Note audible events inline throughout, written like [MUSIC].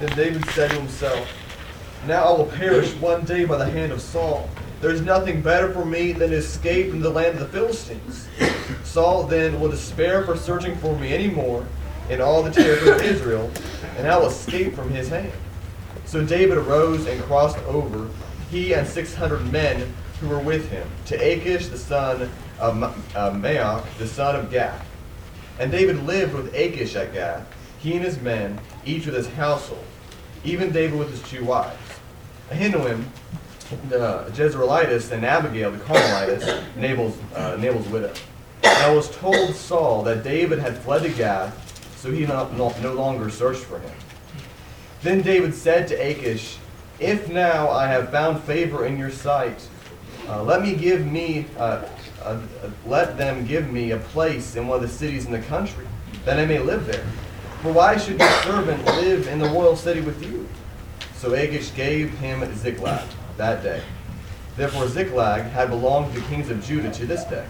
Then David said to himself, Now I will perish one day by the hand of Saul. There is nothing better for me than to escape into the land of the Philistines. Saul then will despair for searching for me any more in all the territory of Israel, and I will escape from his hand. So David arose and crossed over, he and six hundred men who were with him, to Achish the son of uh, Maoch, the son of Gath. And David lived with Achish at Gath, he and his men, each with his household, even David with his two wives. Ahinoam, the Jezreelitess, and Abigail, the Carmelitess, Nabal's, uh, Nabal's widow. Now it was told Saul that David had fled to Gath, so he no, no, no longer searched for him. Then David said to Achish, If now I have found favor in your sight, uh, let me give me, uh, uh, let them give me a place in one of the cities in the country, that I may live there. For why should your servant live in the royal city with you? So Achish gave him Ziklag that day. Therefore Ziklag had belonged to the kings of Judah to this day.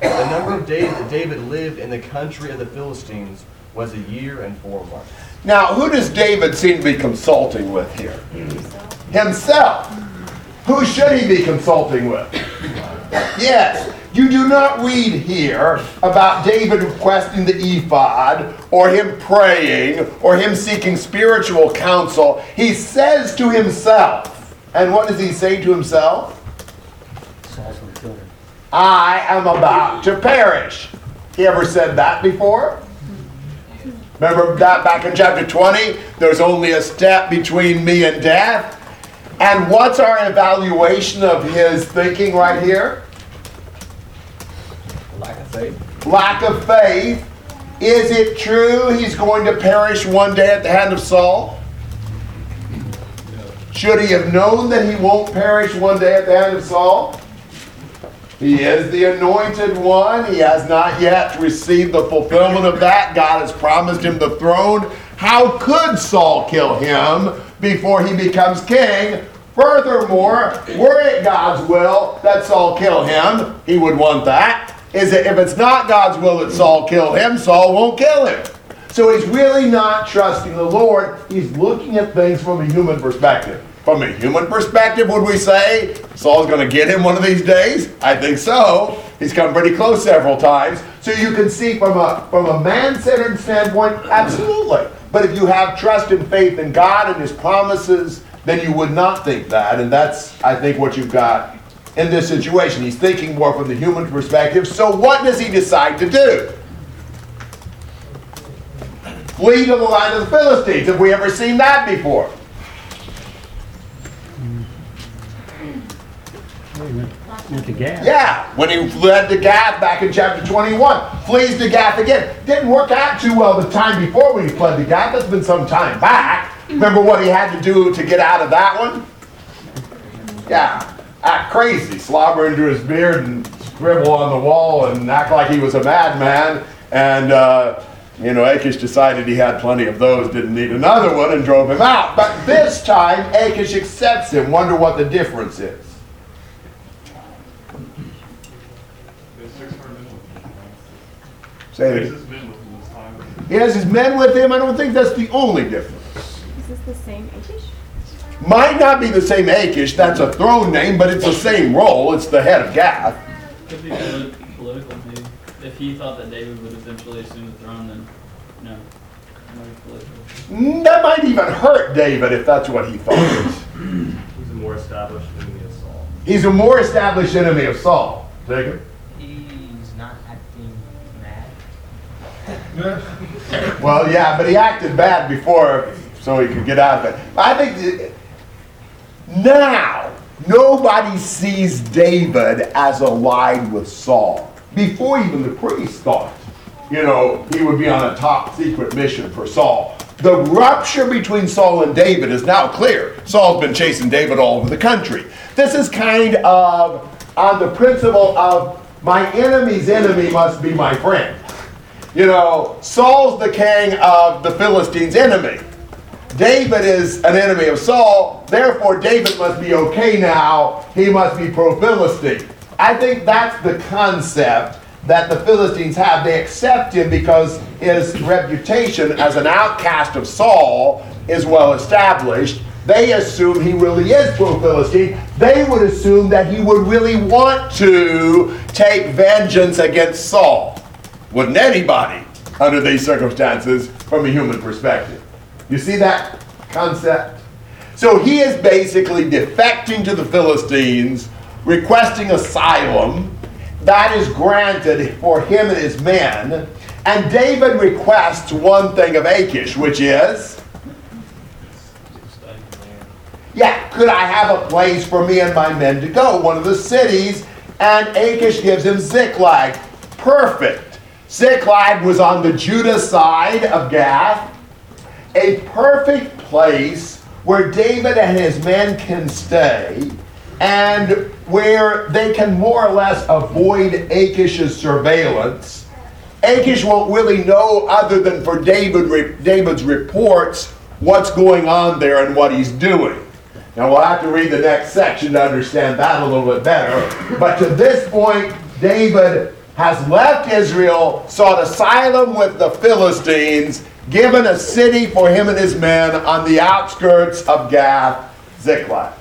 The number of days that David lived in the country of the Philistines was a year and four months. Now, who does David seem to be consulting with here? Himself. Who should he be consulting with? Yes. You do not read here about David requesting the ephod, or him praying, or him seeking spiritual counsel. He says to himself, and what does he say to himself? I am about to perish. He ever said that before? Remember that back in chapter 20? There's only a step between me and death. And what's our evaluation of his thinking right here? Lack of faith. Lack of faith. Is it true he's going to perish one day at the hand of Saul? Should he have known that he won't perish one day at the hand of Saul? He is the anointed one. He has not yet received the fulfillment of that. God has promised him the throne. How could Saul kill him before he becomes king? Furthermore, were it God's will that Saul kill him, he would want that. Is that if it's not God's will that Saul kill him, Saul won't kill him. So he's really not trusting the Lord. He's looking at things from a human perspective. From a human perspective, would we say Saul's going to get him one of these days? I think so. He's come pretty close several times. So you can see from a from a man-centered standpoint, absolutely. But if you have trust and faith in God and His promises, then you would not think that. And that's, I think, what you've got in this situation. He's thinking more from the human perspective. So what does he decide to do? Flee to the land of the Philistines. Have we ever seen that before? Went, went to Gath. Yeah, when he fled to Gath back in chapter 21. Flees to Gath again. Didn't work out too well the time before when he fled to Gath. That's been some time back. Remember what he had to do to get out of that one? Yeah, act crazy, slobber into his beard and scribble on the wall and act like he was a madman. And, uh, you know, Achish decided he had plenty of those, didn't need another one, and drove him out. But this time, Achish accepts him. Wonder what the difference is. Say it. He has his men with him. I don't think that's the only difference. Is this the same Achish? Might not be the same Achish. That's a throne name, but it's the same role. It's the head of Gath. Could be polit- political, maybe. If he thought that David would eventually assume the throne, then no. It might be political. Mm, That might even hurt David if that's what he thought. He's a more established enemy of Saul. He's a more established enemy of Saul. Jacob? He's not acting mad. Well, yeah, but he acted bad before, so he could get out of it. I think that now nobody sees David as allied with Saul. Before even the priest thought, you know, he would be on a top secret mission for Saul. The rupture between Saul and David is now clear. Saul's been chasing David all over the country. This is kind of on the principle of my enemy's enemy must be my friend. You know, Saul's the king of the Philistines' enemy. David is an enemy of Saul, therefore David must be okay now. He must be pro Philistine. I think that's the concept that the Philistines have. They accept him because his reputation as an outcast of Saul is well established. They assume he really is pro Philistine. They would assume that he would really want to take vengeance against Saul. Wouldn't anybody under these circumstances from a human perspective? You see that concept? So he is basically defecting to the Philistines, requesting asylum. That is granted for him and his men. And David requests one thing of Achish, which is, yeah, could I have a place for me and my men to go? One of the cities. And Achish gives him Ziklag. Perfect. Ziklag was on the Judah side of Gath. A perfect place where David and his men can stay and where they can more or less avoid Achish's surveillance. Achish won't really know, other than for David, David's reports, what's going on there and what he's doing. Now we'll have to read the next section to understand that a little bit better. But to this point, David has left Israel, sought asylum with the Philistines, given a city for him and his men on the outskirts of Gath, Ziklag.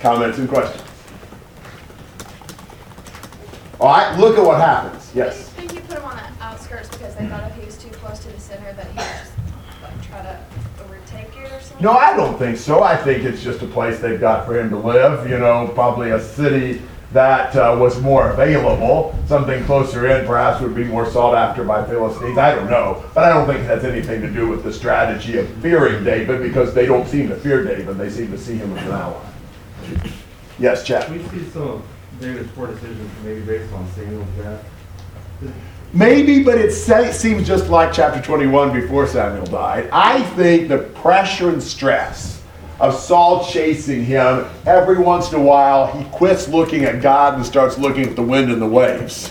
Comments and questions? All right, look at what happens. Yes? I think you put him on the outskirts because they thought if he was too close to the center that he would just like try to overtake it or something. No, I don't think so. I think it's just a place they've got for him to live. You know, probably a city that uh, was more available. Something closer in perhaps would be more sought after by Philistines. I don't know. But I don't think it has anything to do with the strategy of fearing David because they don't seem to fear David. They seem to see him as an ally. Yes, Chad. We see some of David's poor decisions maybe based on Samuel's death. Maybe, but it seems just like chapter 21 before Samuel died. I think the pressure and stress of Saul chasing him, every once in a while, he quits looking at God and starts looking at the wind and the waves.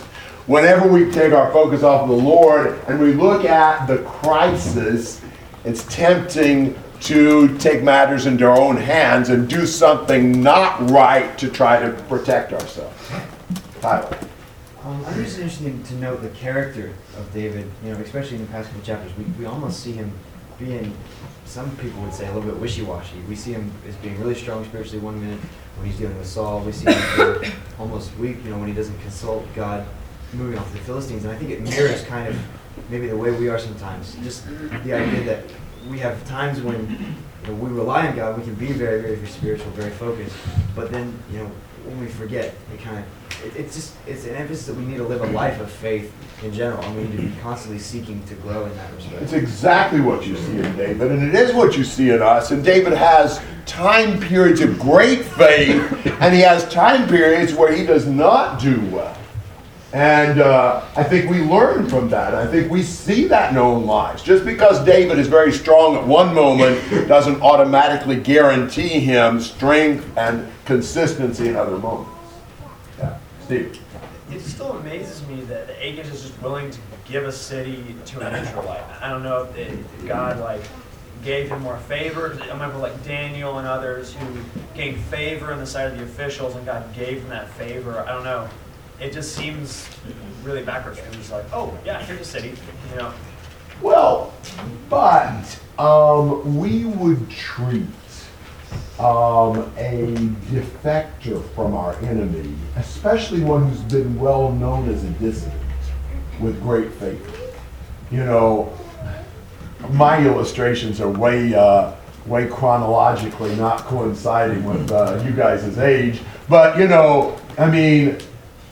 Whenever we take our focus off of the Lord and we look at the crisis, it's tempting to take matters into our own hands and do something not right to try to protect ourselves. Tyler. Um, I'm just interested to note the character of David, you know, especially in the past couple chapters. We, we almost see him being, some people would say, a little bit wishy-washy. We see him as being really strong spiritually one minute when he's dealing with Saul. We see him [COUGHS] almost weak, you know, when he doesn't consult God, moving off the Philistines. And I think it mirrors kind of maybe the way we are sometimes. Just the idea that we have times when you know, we rely on God, we can be very, very spiritual, very focused. But then, you know, when we forget, kind of, it, it's just, it's an emphasis that we need to live a life of faith in general. And we need to be constantly seeking to grow in that respect. It's exactly what you see in David, and it is what you see in us. And David has time periods of great faith, and he has time periods where he does not do well. And uh, I think we learn from that. I think we see that in our own lives. Just because David is very strong at one moment doesn't automatically guarantee him strength and consistency in other moments. Yeah, Steve. It still amazes me that Achish is just willing to give a city to an Israelite. I don't know if, it, if God like gave him more favor. I remember like Daniel and others who gained favor in the sight of the officials, and God gave them that favor. I don't know. It just seems really backwards him. Just like, oh yeah, here's a city, you know. Well, but um, we would treat um, a defector from our enemy, especially one who's been well known as a dissident, with great favor. You know, my illustrations are way, uh, way chronologically not coinciding with uh, you guys' age, but you know, I mean,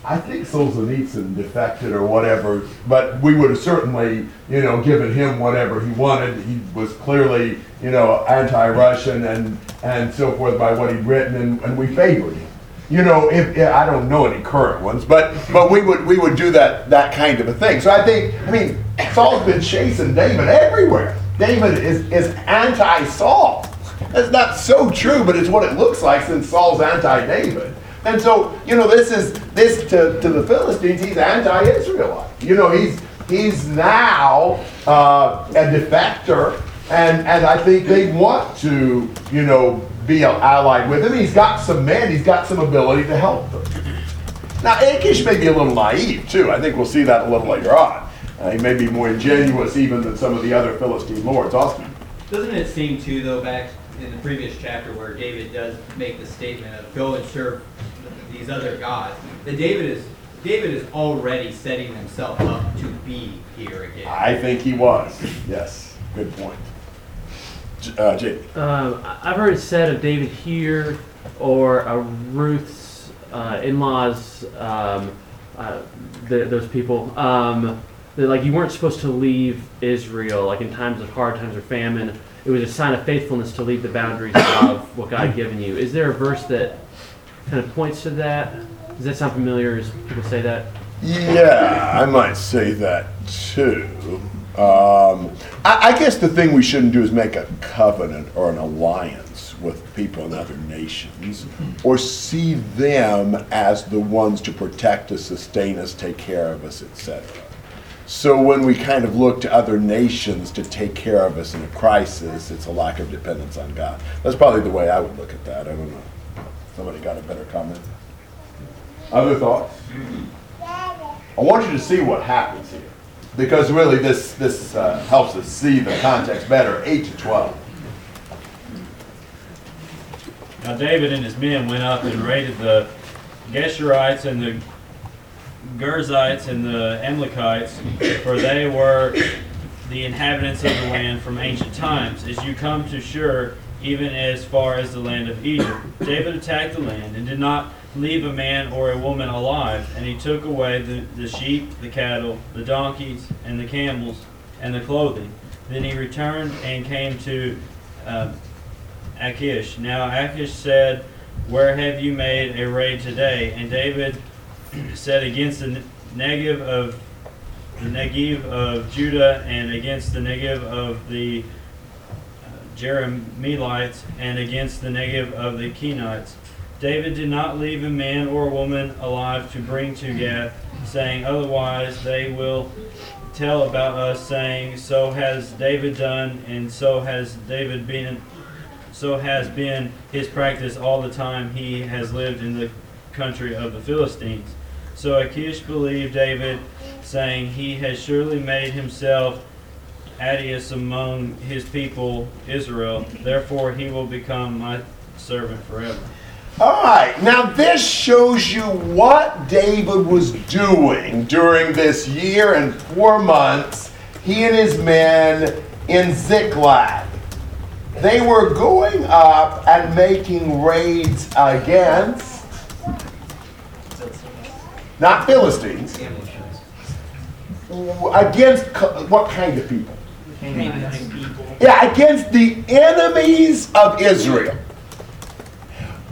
I think Solzhenitsyn defected or whatever, but we would have certainly, you know, given him whatever he wanted. He was clearly, you know, anti-Russian and and so forth by what he'd written, and, and we favored him. You know, if, if- I don't know any current ones, but but we would we would do that that kind of a thing. So I think, I mean, Saul's been chasing David everywhere. David is is anti-Saul. That's not so true, but it's what it looks like since Saul's anti-David. And so, you know, this is this to, to the Philistines, he's anti-Israelite. You know, he's he's now uh, a defector, and and I think they want to, you know, be allied with him. He's got some men, he's got some ability to help them. Now, Achish may be a little naive too. I think we'll see that a little later on. Uh, he may be more ingenuous even than some of the other Philistine lords. Austin. Doesn't it seem too, though, back in the previous chapter where David does make the statement of go and serve these other gods, that David is, David is already setting himself up to be here again. I think he was. Yes, good point. J- Uh, Jake. Um, I- I've heard it said of David here or uh, Ruth's uh, in-laws, um, uh, th those people, um, that like you weren't supposed to leave Israel like in times of hard times or famine. It was a sign of faithfulness to leave the boundaries of what God had given you. Is there a verse that kind of points to that? Does that sound familiar? As people say that? Yeah, I might say that too. Um, I, I guess the thing we shouldn't do is make a covenant or an alliance with people in other nations or see them as the ones to protect us, sustain us, take care of us, etc. So when we kind of look to other nations to take care of us in a crisis, it's a lack of dependence on God. That's probably the way I would look at that. I don't know. Somebody got a better comment? Other thoughts? I want you to see what happens here, because really this, this uh, helps us see the context better, 8 to 12. Now David and his men went up and raided the Geshurites and the Girzites and the Amalekites, for they were the inhabitants of the land from ancient times, as you come to Shur, even as far as the land of Egypt. David attacked the land and did not leave a man or a woman alive, and he took away the, the sheep, the cattle, the donkeys, and the camels, and the clothing. Then he returned and came to um, Achish. Now Achish said, Where have you made a raid today? And David [CLEARS THROAT] said, Against the Negev of the Negev of Judah and against the Negev of the uh, Jerahmeelites and against the Negev of the Kenites. David did not leave a man or a woman alive to bring to Gath, saying, Otherwise they will tell about us, saying, So has David done, and so has David been so has been his practice all the time he has lived in the country of the Philistines. So Achish believed David, saying, He has surely made himself Adius among his people Israel, therefore he will become my servant forever. All right, now this shows you what David was doing during this year and four months, he and his men in Ziklag. They were going up and making raids against, not Philistines, against what kind of people? Yeah, against the enemies of Israel.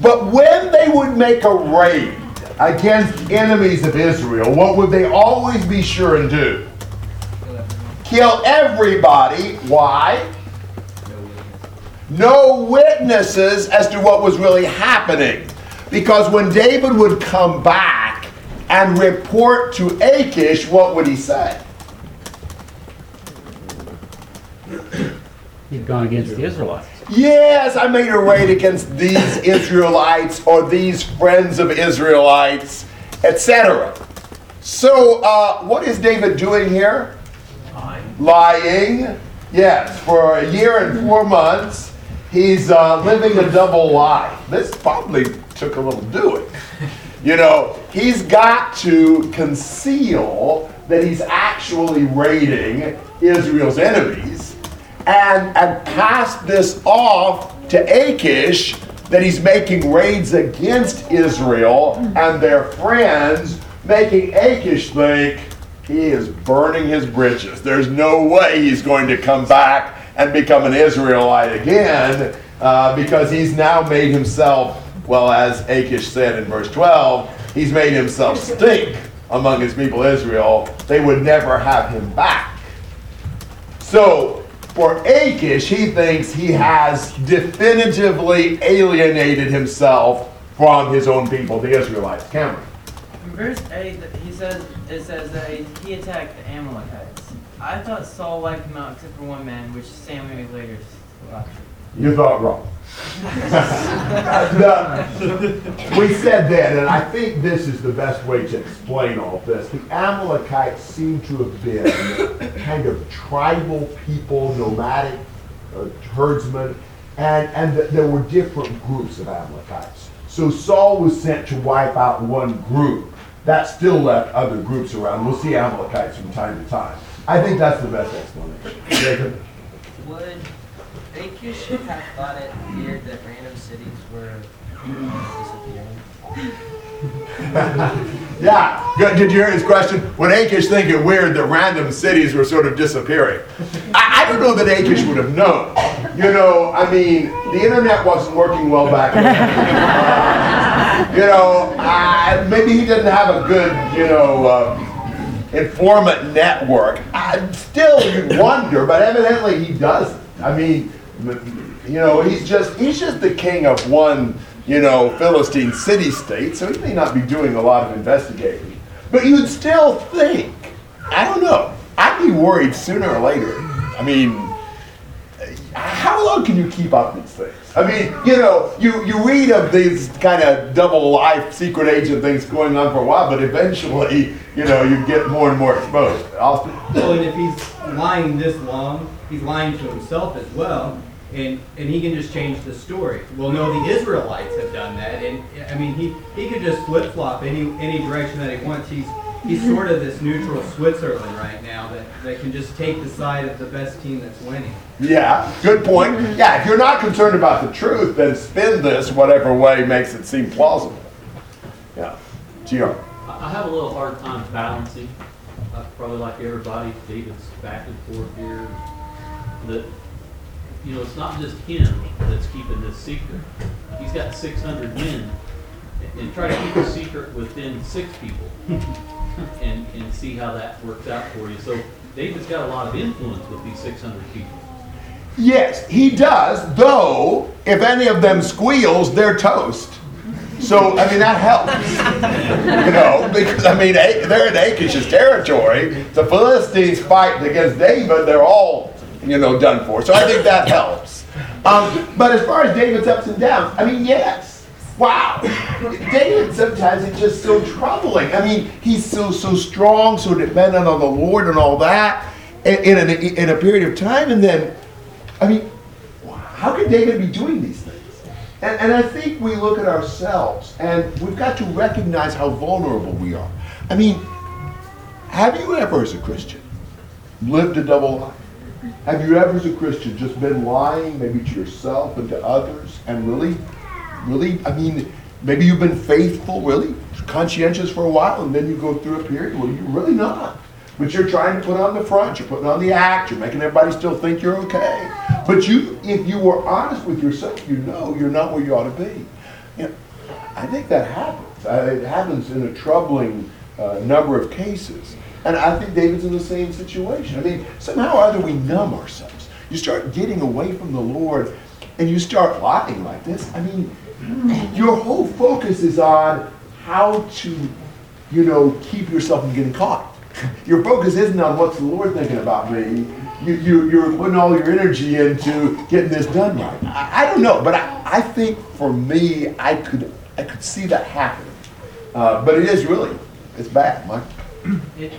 But when they would make a raid against enemies of Israel, what would they always be sure and do? Kill everybody. Why? No witnesses as to what was really happening. Because when David would come back and report to Achish, what would he say? He'd gone against the Israelites. Yes, I made a raid against these Israelites or these friends of Israelites, etc. So, uh, what is David doing here? Lying. Lying. Yes, for a year and four months, he's uh, living a double lie. This probably took a little doing. [LAUGHS] You know, he's got to conceal that he's actually raiding Israel's enemies and, and pass this off to Achish that he's making raids against Israel and their friends, making Achish think he is burning his bridges. There's no way he's going to come back and become an Israelite again uh, because he's now made himself, well, as Achish said in verse 12, he's made himself stink among his people Israel. They would never have him back. So, for Achish, he thinks he has definitively alienated himself from his own people, the Israelites. Cameron. In verse 8, he says, it says that he attacked the Amalekites. I thought Saul wiped them out except for one man, which Samuel later. You thought wrong. We said that, and I think this is the best way to explain all this. The Amalekites seem to have been kind of tribal people, nomadic uh, herdsmen, and, and th- there were different groups of Amalekites. So Saul was sent to wipe out one group. That still left other groups around. We'll see Amalekites from time to time. I think that's the best explanation. Jacob? Achish have thought it weird that random cities were disappearing? [LAUGHS] Yeah, good. Did you hear his question? When Achish think it weird that random cities were sort of disappearing? I, I don't know that Achish would have known. You know, I mean, the internet wasn't working well back then. [LAUGHS] you know, uh, maybe he didn't have a good, you know, uh, informant network. I, still, you'd wonder, but evidently he doesn't. I mean, you know, he's just he's just the king of one, you know, Philistine city-state, so he may not be doing a lot of investigating. But you'd still think, I don't know, I'd be worried sooner or later. I mean, how long can you keep up these things? I mean, you know, you, you read of these kind of double life secret agent things going on for a while, but eventually, you know, you get more and more exposed. Well, and if he's lying this long, he's lying to himself as well, and and he can just change the story. Well, no, the Israelites have done that, and I mean, he he could just flip flop any any direction that he wants. He's he's sort of this neutral Switzerland right now that that can just take the side of the best team that's winning. Yeah, good point. Yeah, if you're not concerned about the truth, then spin this whatever way makes it seem plausible. Yeah. Gio. I I have a little hard time balancing, uh, probably like everybody, David's back and forth here. That, you know, it's not just him that's keeping this secret. He's got six hundred men, and- and try to keep a secret within six people. [LAUGHS] And, and see how that works out for you. So David's got a lot of influence with these six hundred people. Yes, he does, though, if any of them squeals, they're toast. So, I mean, that helps. [LAUGHS] you know, because, I mean, they're in Achish's territory. The Philistines fight against David, they're all, you know, done for. So I think that helps. Um, but as far as David's ups and downs, I mean, yes. Wow. David sometimes is just so troubling. I mean, he's so so strong, so dependent on the Lord and all that in, in, a, in a period of time. And then, I mean, how could David be doing these things? And, and I think we look at ourselves and we've got to recognize how vulnerable we are. I mean, have you ever, as a Christian, lived a double life? Have you ever, as a Christian, just been lying, maybe to yourself and to others, and really, really, I mean, maybe you've been faithful, really conscientious for a while, and then you go through a period where you're really not. But you're trying to put on the front, you're putting on the act, you're making everybody still think you're okay. But you, if you were honest with yourself, you know you're not where you ought to be. You know, I think that happens. Uh, it happens in a troubling uh, number of cases. And I think David's in the same situation. I mean, somehow or other we numb ourselves. You start getting away from the Lord and you start lying like this. I mean, your whole focus is on how to, you know, keep yourself from getting caught. [LAUGHS] Your focus isn't on what's the Lord thinking about me. You, you, you're putting all your energy into getting this done right. I, I don't know, but I, I think for me, I could, I could see that happening. Uh, but it is really, it's bad, Mike. It,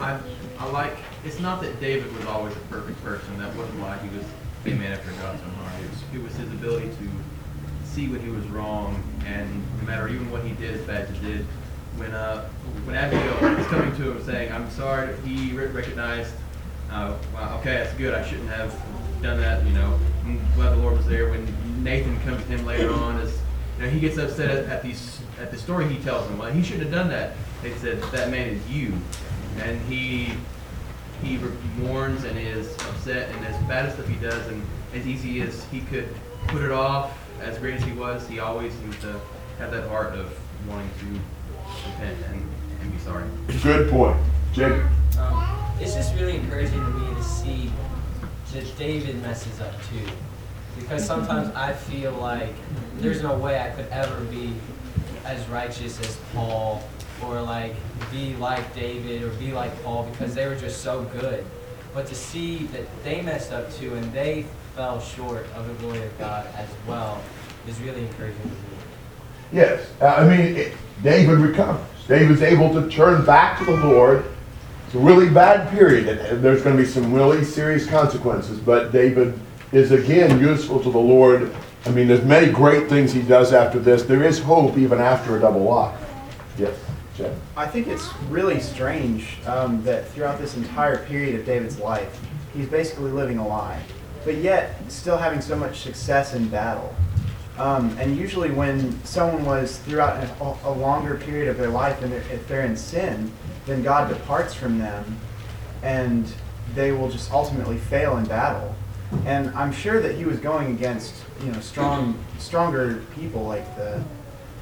I, I like, it's not that David was always a perfect person. That wasn't why he was a man after God's own heart. It was, it was his ability to see when he was wrong, and no matter even what he did, as bad as he did, when uh, when Abigail was coming to him saying, "I'm sorry," he re- recognized, uh, okay, that's good. I shouldn't have done that. You know, I'm glad the Lord was there. When Nathan comes to him later on, as you know, he gets upset at, at these at the story he tells him. Well, he shouldn't have done that. They said that man is you, and he he mourns and is upset, and as bad as stuff he does, and as easy as he could put it off, as great as he was, he always seems to have that heart of wanting to repent and, and be sorry. Good point. Jake? Um, it's just really encouraging to me to see that David messes up too. Because sometimes I feel like there's no way I could ever be as righteous as Paul or like be like David or be like Paul because they were just so good. But to see that they messed up too and they fell short of the glory of God as well is really encouraging to me. Yes, uh, I mean, it, David recovers. David's able to turn back to the Lord. It's a really bad period, and, there's going to be some really serious consequences, but David is again useful to the Lord. I mean, there's many great things he does after this. There is hope even after a double life. Yes, I think it's really strange um, that throughout this entire period of David's life, he's basically living a lie, but yet still having so much success in battle. Um, and usually, when someone was throughout a, a longer period of their life, and they're, if they're in sin, then God departs from them, and they will just ultimately fail in battle. And I'm sure that he was going against, you know, strong, stronger people like the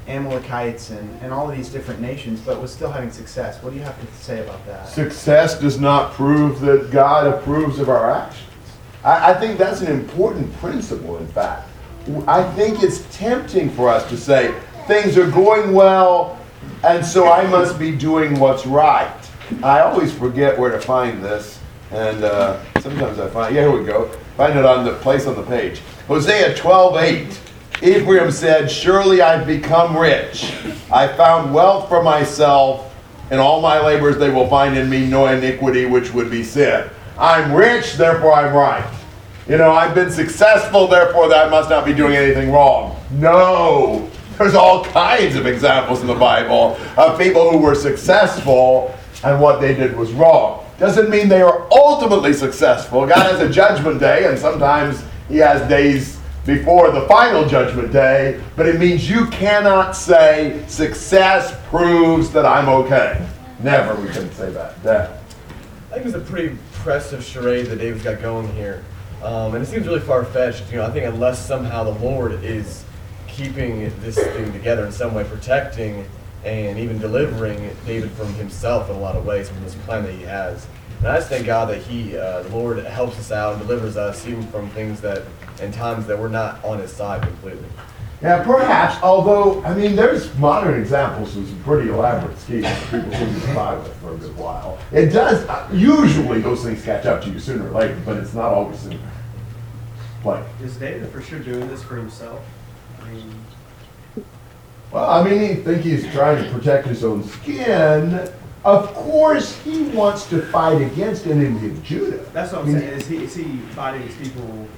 Amalekites and, and all of these different nations, but was still having success. What do you have to say about that? Success does not prove that God approves of our actions. I, I think that's an important principle, in fact. I think it's tempting for us to say, things are going well, and so I must be doing what's right. I always forget where to find this, and uh, sometimes I find, yeah, here we go. Find it on the place on the page. Hosea 12 8. Ephraim said, Surely I've become rich. I found wealth for myself. and all my labors, they will find in me no iniquity which would be sin. I'm rich, therefore I'm right. You know, I've been successful, therefore that I must not be doing anything wrong. No. There's all kinds of examples in the Bible of people who were successful and what they did was wrong. Doesn't mean they are ultimately successful. God has a judgment day, and sometimes He has days before the final judgment day, but it means you cannot say success proves that I'm okay. Never we can say that. Never. I think it's a pretty impressive charade that David's got going here. Um, and it seems really far fetched. You know, I think unless somehow the Lord is keeping this thing together in some way, protecting and even delivering David from himself in a lot of ways from this plan that he has. And I just thank God that He, uh, the Lord, helps us out and delivers us even from things that, and times that we're not on His side completely. Yeah, perhaps, although, I mean, there's modern examples of some pretty elaborate schemes that people seem to survive with for a good while. It does, usually those things catch up to you sooner or later, but it's not always sooner. Like, Is David for sure doing this for himself? I mean, well, I mean, you think he's trying to protect his own skin. Of course, he wants to fight against an enemy of Judah. that's what I'm saying. Is he is he fighting his people?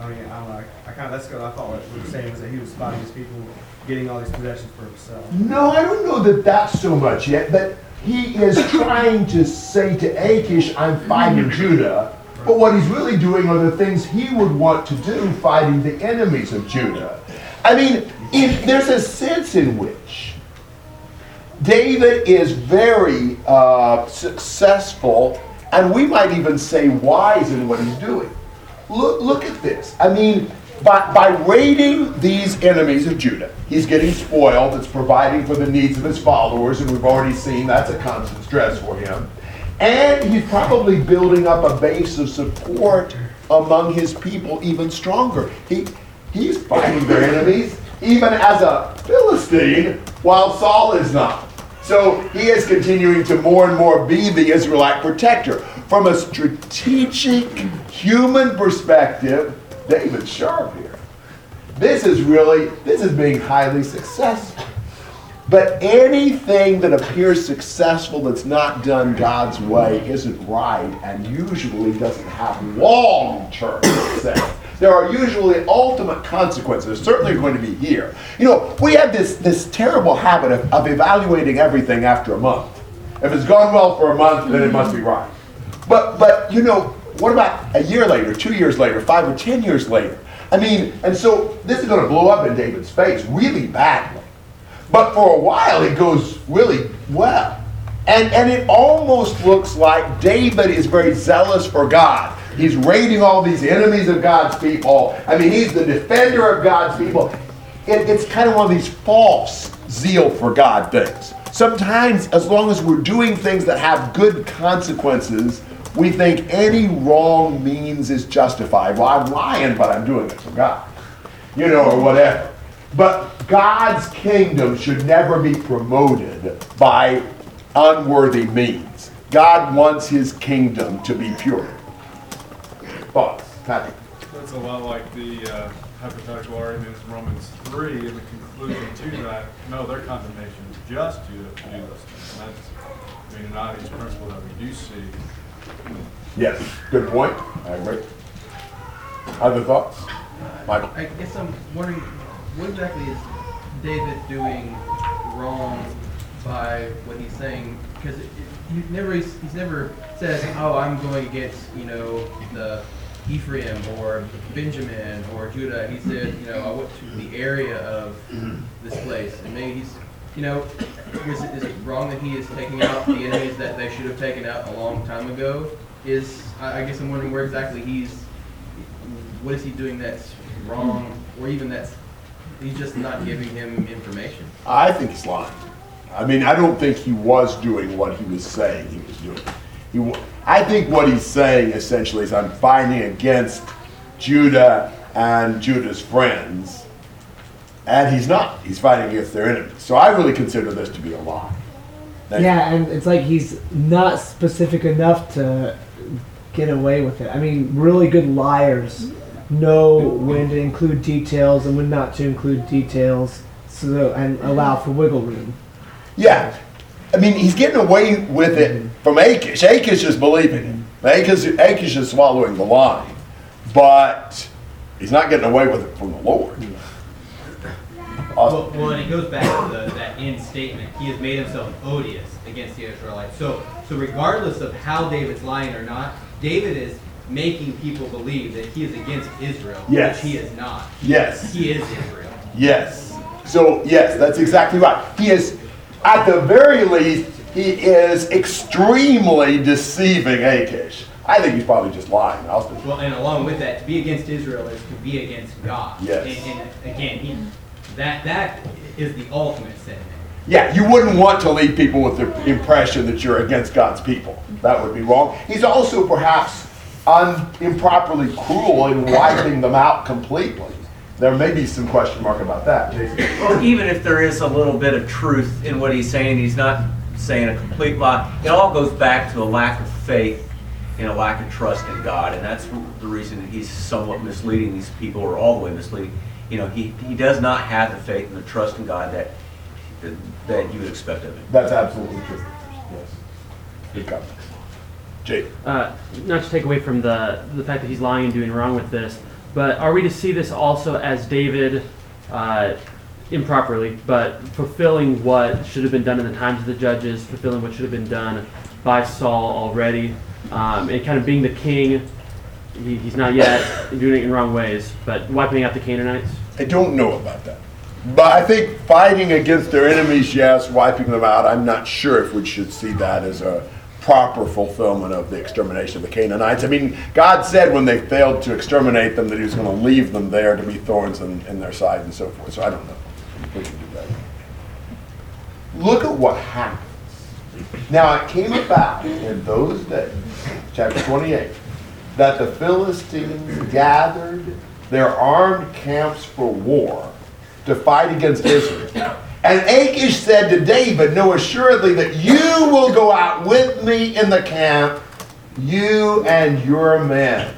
I mean, I don't know. I kind of that's what I thought what we were saying was that he was fighting his people, getting all these possessions for himself. No, I don't know that that's so much yet, but he is trying to say to Achish, I'm fighting mm-hmm. Judah. But what he's really doing are the things he would want to do fighting the enemies of Judah. I mean, if there's a sense in which David is very uh, successful, and we might even say wise in what he's doing. Look, look at this. I mean, by, by raiding these enemies of Judah, he's getting spoiled. It's providing for the needs of his followers, and we've already seen that's a constant stress for him. And he's probably building up a base of support among his people even stronger. He, he's fighting their enemies even as a Philistine while Saul is not. So he is continuing to more and more be the Israelite protector. From a strategic human perspective, David's sharp here. This is really, this is being highly successful. But anything that appears successful that's not done God's way isn't right and usually doesn't have long term success. There are usually ultimate consequences, certainly going to be here. You know, we have this, this terrible habit of, of evaluating everything after a month. If it's gone well for a month, then it must be right. But, but you know, what about a year later, two years later, five or ten years later? I mean, and so this is going to blow up in David's face really badly. But for a while, it goes really well. And, and it almost looks like David is very zealous for God. He's raiding all these enemies of God's people. I mean, he's the defender of God's people. It, it's kind of one of these false zeal for God things. Sometimes, as long as we're doing things that have good consequences, we think any wrong means is justified. Well, I'm lying, but I'm doing it for God. You know, or whatever. But God's kingdom should never be promoted by unworthy means. God wants his kingdom to be pure. Thoughts? Patrick? That's a lot like the uh, hypothetical argument in Romans 3 and the conclusion to that. No, their condemnation is just to, to do those things. And that's, I mean, an obvious principle that we do see. Yes, good point. I agree. Other thoughts? Michael? I guess I'm wondering, what exactly is David doing wrong by what he's saying? Because he never he's, he's never says, "Oh, I'm going against you know the Ephraim or Benjamin or Judah." He said, "You know, I went to the area of this place, and maybe he's." You know, is it, is it wrong that he is taking out the enemies that they should have taken out a long time ago? Is I, I guess I'm wondering where exactly he's what is he doing that's wrong, or even that's he's just not giving him information? I think he's lying. I mean, I don't think he was doing what he was saying he was doing. He, I think what he's saying essentially is I'm fighting against Judah and Judah's friends, and he's not. He's fighting against their enemies. So I really consider this to be a lie. Thank you. Yeah, and it's like he's not specific enough to get away with it. I mean, really good liars know when to include details and when not to include details, so and allow for wiggle room. Yeah. I mean, he's getting away with it from Achish. Achish is believing him. Achish, Achish is swallowing the line. But he's not getting away with it from the Lord. Uh, well, well, and it goes back to the, that end statement. He has made himself odious against the Israelites. So, so regardless of how David's lying or not, David is making people believe that he is against Israel, Yes. which he is not. Yes. He is Israel. Yes. So, yes, that's exactly right. He is, at the very least, he is extremely deceiving Achish. I think he's probably just lying. Well, and along with that, to be against Israel is to be against God. Yes. And, and again, he, that that is the ultimate sin. Yeah, you wouldn't want to leave people with the impression that you're against God's people. That would be wrong. He's also perhaps un, improperly cruel in wiping them out completely. There may be some question mark about that, Jason. Well, even if there is a little bit of truth in what he's saying, he's not saying a complete lie. It all goes back to a lack of faith and a lack of trust in God, and that's the reason that he's somewhat misleading these people, or all the way misleading. You know, he, he does not have the faith and the trust in God that that you would expect of him. That's absolutely true. Yes. Good comment. Jake. uh, not to take away from the the fact that he's lying and doing wrong with this, but are we to see this also as David uh, improperly, but fulfilling what should have been done in the times of the judges, fulfilling what should have been done by Saul already, um, and kind of being the king? He, he's not yet doing it in wrong ways, but wiping out the Canaanites. I don't know about that. But I think fighting against their enemies, yes, wiping them out, I'm not sure if we should see that as a proper fulfillment of the extermination of the Canaanites. I mean, God said when they failed to exterminate them that He was going to leave them there to be thorns in, in their side and so forth. So I don't know we can do that. Look at what happens. Now it came about in those days, chapter 28, that the Philistines gathered their armed camps for war to fight against Israel. And Achish said to David, Know assuredly that you will go out with me in the camp, you and your men.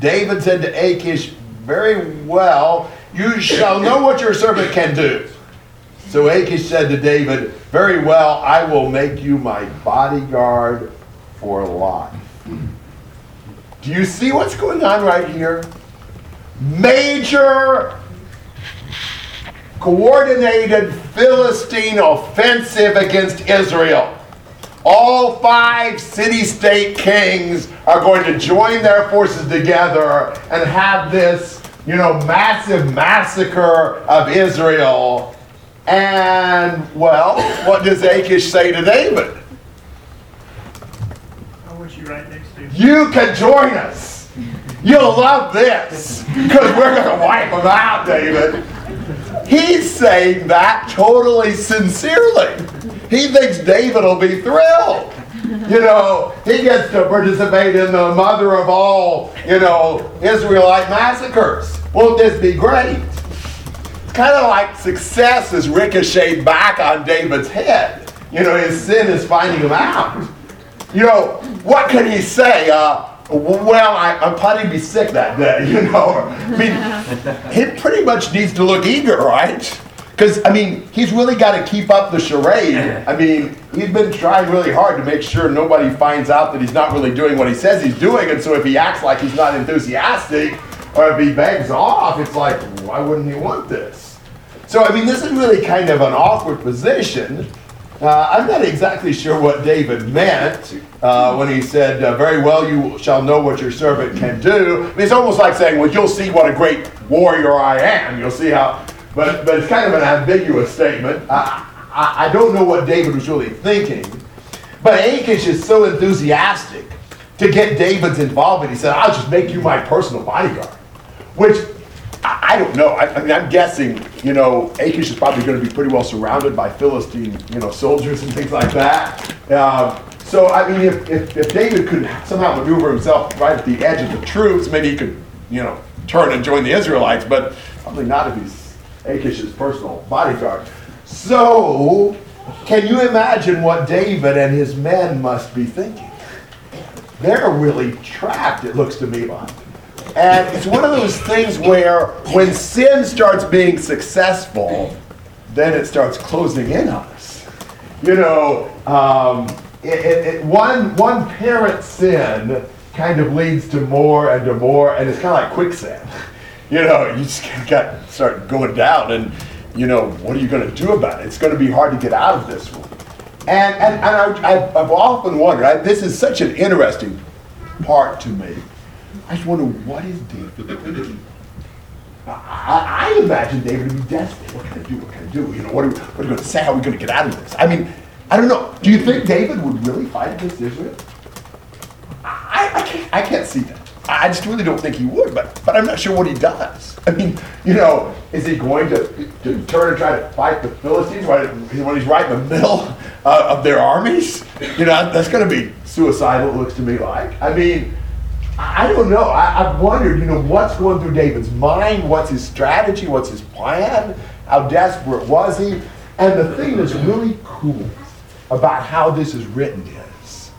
David said to Achish, Very well, you shall know what your servant can do. So Achish said to David, Very well, I will make you my bodyguard for life. Do you see what's going on right here? Major coordinated Philistine offensive against Israel. All five city state kings are going to join their forces together and have this, you know, massive massacre of Israel. And, well, what does Achish say to David? I want you right next to You can join us. You'll love this because we're going to wipe them out, David. He's saying that totally sincerely. He thinks David will be thrilled. You know, he gets to participate in the mother of all, you know, Israelite massacres. Won't this be great? It's kind of like success is ricocheted back on David's head. You know, his sin is finding him out. You know, what could he say? Uh, well, I, I'm planning to be sick that day, [LAUGHS] you know. I mean, [LAUGHS] he pretty much needs to look eager, right? Because, I mean, he's really got to keep up the charade. I mean, he's been trying really hard to make sure nobody finds out that he's not really doing what he says he's doing. And so if he acts like he's not enthusiastic, or if he begs off, it's like, why wouldn't he want this? So, I mean, this is really kind of an awkward position. Uh, I'm not exactly sure what David meant uh, when he said, uh, Very well, you shall know what your servant can do. I mean, it's almost like saying, Well, you'll see what a great warrior I am. You'll see how. But, but it's kind of an ambiguous statement. I, I, I don't know what David was really thinking. But Achish is so enthusiastic to get David's involvement. He said, I'll just make you my personal bodyguard. Which I, I don't know. I, I mean, I'm guessing, you know, Achish is probably going to be pretty well surrounded by Philistine, you know, soldiers and things like that. Um, so, I mean, if, if, if David could somehow maneuver himself right at the edge of the troops, maybe he could, you know, turn and join the Israelites, but probably not if he's Achish's personal bodyguard. So, can you imagine what David and his men must be thinking? They're really trapped, it looks to me like. And it's one of those things where when sin starts being successful, then it starts closing in on us. You know, um, it, it, it, one, one parent sin kind of leads to more and to more, and it's kind of like quicksand. [LAUGHS] You know, you just got to start going down, and you know, what are you going to do about it? It's going to be hard to get out of this one. And, and, and I, I've, I've often wondered, I, this is such an interesting part to me. I just wonder, what is David thinking? I, I, imagine David to be desperate. What can I do? What can I do? You know, what are, we, what are we going to say? How are we going to get out of this? I mean, I don't know. Do you think David would really fight against Israel? I, I, can't, I can't see that. I just really don't think he would, but, but I'm not sure what he does. I mean, you know, is he going to, to turn and try to fight the Philistines when he's right in the middle [LAUGHS] uh, of their armies? You know, that's going to be suicidal, it looks to me like. I mean, I don't know. I, I've wondered, you know, what's going through David's mind? What's his strategy? What's his plan? How desperate was he? And the thing that's really cool about how this is written is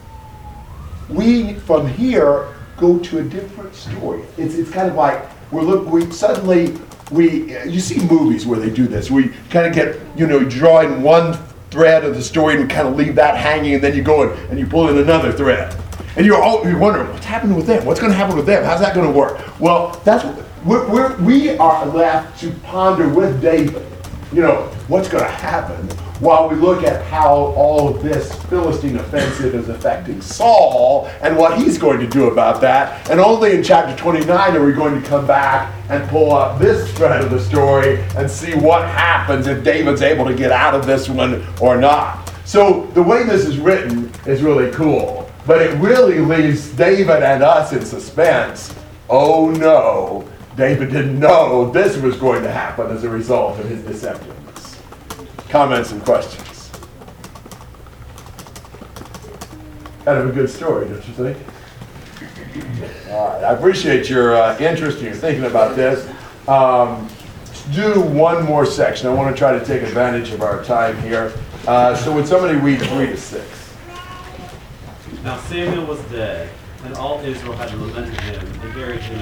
we, from here, go to a different story. It's, it's kind of like we're look, we suddenly, we, you see movies where they do this. We kind of get, you know, drawing one thread of the story and kind of leave that hanging and then you go in and you pull in another thread. And you're, all, you're wondering, what's happening with them? What's going to happen with them? How's that going to work? Well, that's what, we're, we're, we are left to ponder with David, you know, what's going to happen while we look at how all of this Philistine offensive is affecting Saul and what he's going to do about that. And only in chapter 29 are we going to come back and pull up this thread of the story and see what happens if David's able to get out of this one or not. So the way this is written is really cool, but it really leaves David and us in suspense. Oh no, David didn't know this was going to happen as a result of his deceptiveness. Comments and questions? Kind of a good story, don't you think? All right, I appreciate your uh, interest and your thinking about this. Um, do one more section. I want to try to take advantage of our time here. Uh, so would somebody read three to six? Now Samuel was dead, and all Israel had lamented him and buried him